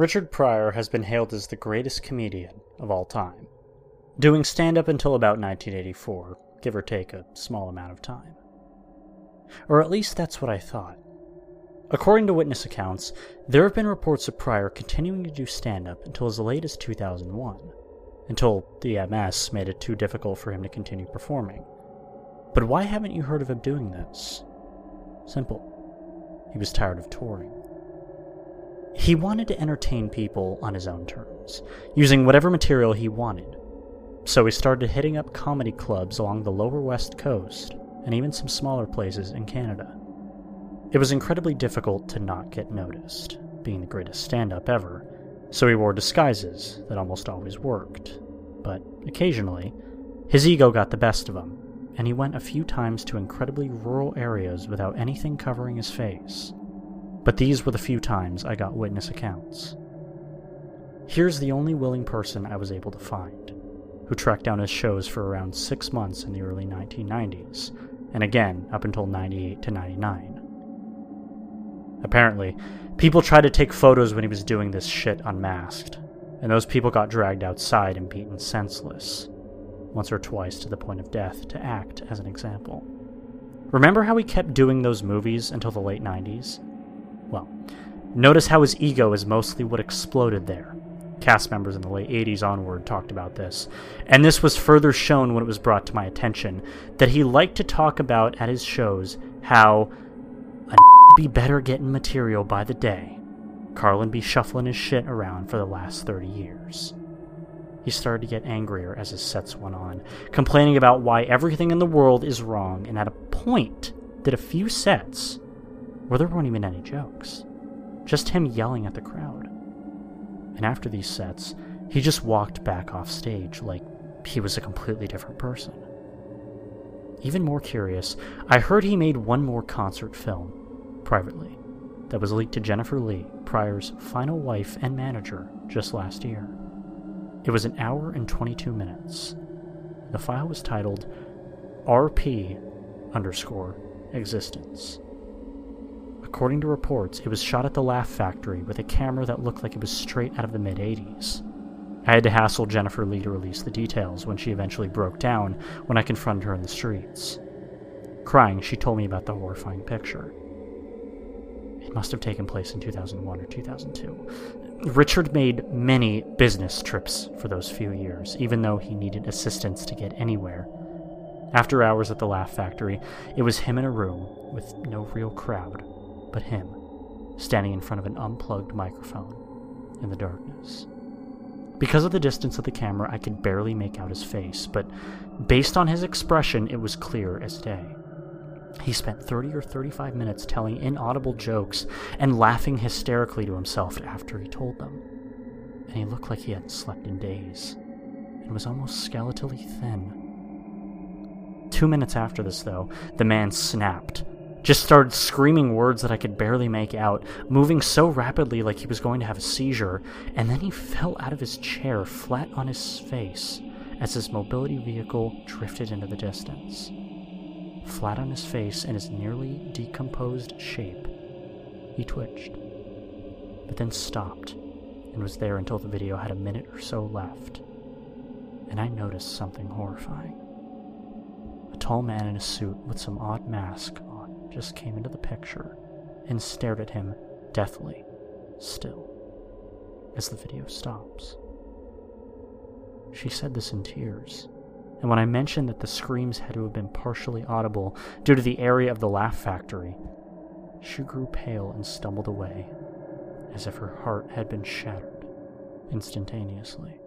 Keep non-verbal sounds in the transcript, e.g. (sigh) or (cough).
Richard Pryor has been hailed as the greatest comedian of all time, doing stand up until about 1984, give or take a small amount of time. Or at least that's what I thought. According to witness accounts, there have been reports of Pryor continuing to do stand up until as late as 2001, until the MS made it too difficult for him to continue performing. But why haven't you heard of him doing this? Simple. He was tired of touring. He wanted to entertain people on his own terms, using whatever material he wanted. So he started hitting up comedy clubs along the lower west coast and even some smaller places in Canada. It was incredibly difficult to not get noticed, being the greatest stand up ever, so he wore disguises that almost always worked. But occasionally, his ego got the best of him, and he went a few times to incredibly rural areas without anything covering his face. But these were the few times I got witness accounts. Here's the only willing person I was able to find, who tracked down his shows for around six months in the early 1990s, and again up until 98 to 99. Apparently, people tried to take photos when he was doing this shit unmasked, and those people got dragged outside and beaten senseless, once or twice to the point of death, to act as an example. Remember how he kept doing those movies until the late 90s? Well, notice how his ego is mostly what exploded there. Cast members in the late 80s onward talked about this, and this was further shown when it was brought to my attention that he liked to talk about at his shows how a (laughs) be better getting material by the day. Carlin be shuffling his shit around for the last 30 years. He started to get angrier as his sets went on, complaining about why everything in the world is wrong, and at a point did a few sets where there weren't even any jokes. Just him yelling at the crowd. And after these sets, he just walked back off stage like he was a completely different person. Even more curious, I heard he made one more concert film, privately, that was leaked to Jennifer Lee, Pryor's final wife and manager, just last year. It was an hour and 22 minutes. The file was titled RP underscore existence. According to reports, it was shot at the Laugh Factory with a camera that looked like it was straight out of the mid 80s. I had to hassle Jennifer Lee to release the details when she eventually broke down when I confronted her in the streets. Crying, she told me about the horrifying picture. It must have taken place in 2001 or 2002. Richard made many business trips for those few years, even though he needed assistance to get anywhere. After hours at the Laugh Factory, it was him in a room with no real crowd, but him, standing in front of an unplugged microphone in the darkness. Because of the distance of the camera, I could barely make out his face, but based on his expression, it was clear as day. He spent 30 or 35 minutes telling inaudible jokes and laughing hysterically to himself after he told them. And he looked like he hadn't slept in days, and was almost skeletally thin. Two minutes after this, though, the man snapped just started screaming words that I could barely make out, moving so rapidly like he was going to have a seizure, and then he fell out of his chair flat on his face as his mobility vehicle drifted into the distance. Flat on his face in his nearly decomposed shape, he twitched, but then stopped and was there until the video had a minute or so left. And I noticed something horrifying. A tall man in a suit with some odd mask just came into the picture and stared at him deathly, still, as the video stops. She said this in tears, and when I mentioned that the screams had to have been partially audible due to the area of the laugh factory, she grew pale and stumbled away, as if her heart had been shattered instantaneously.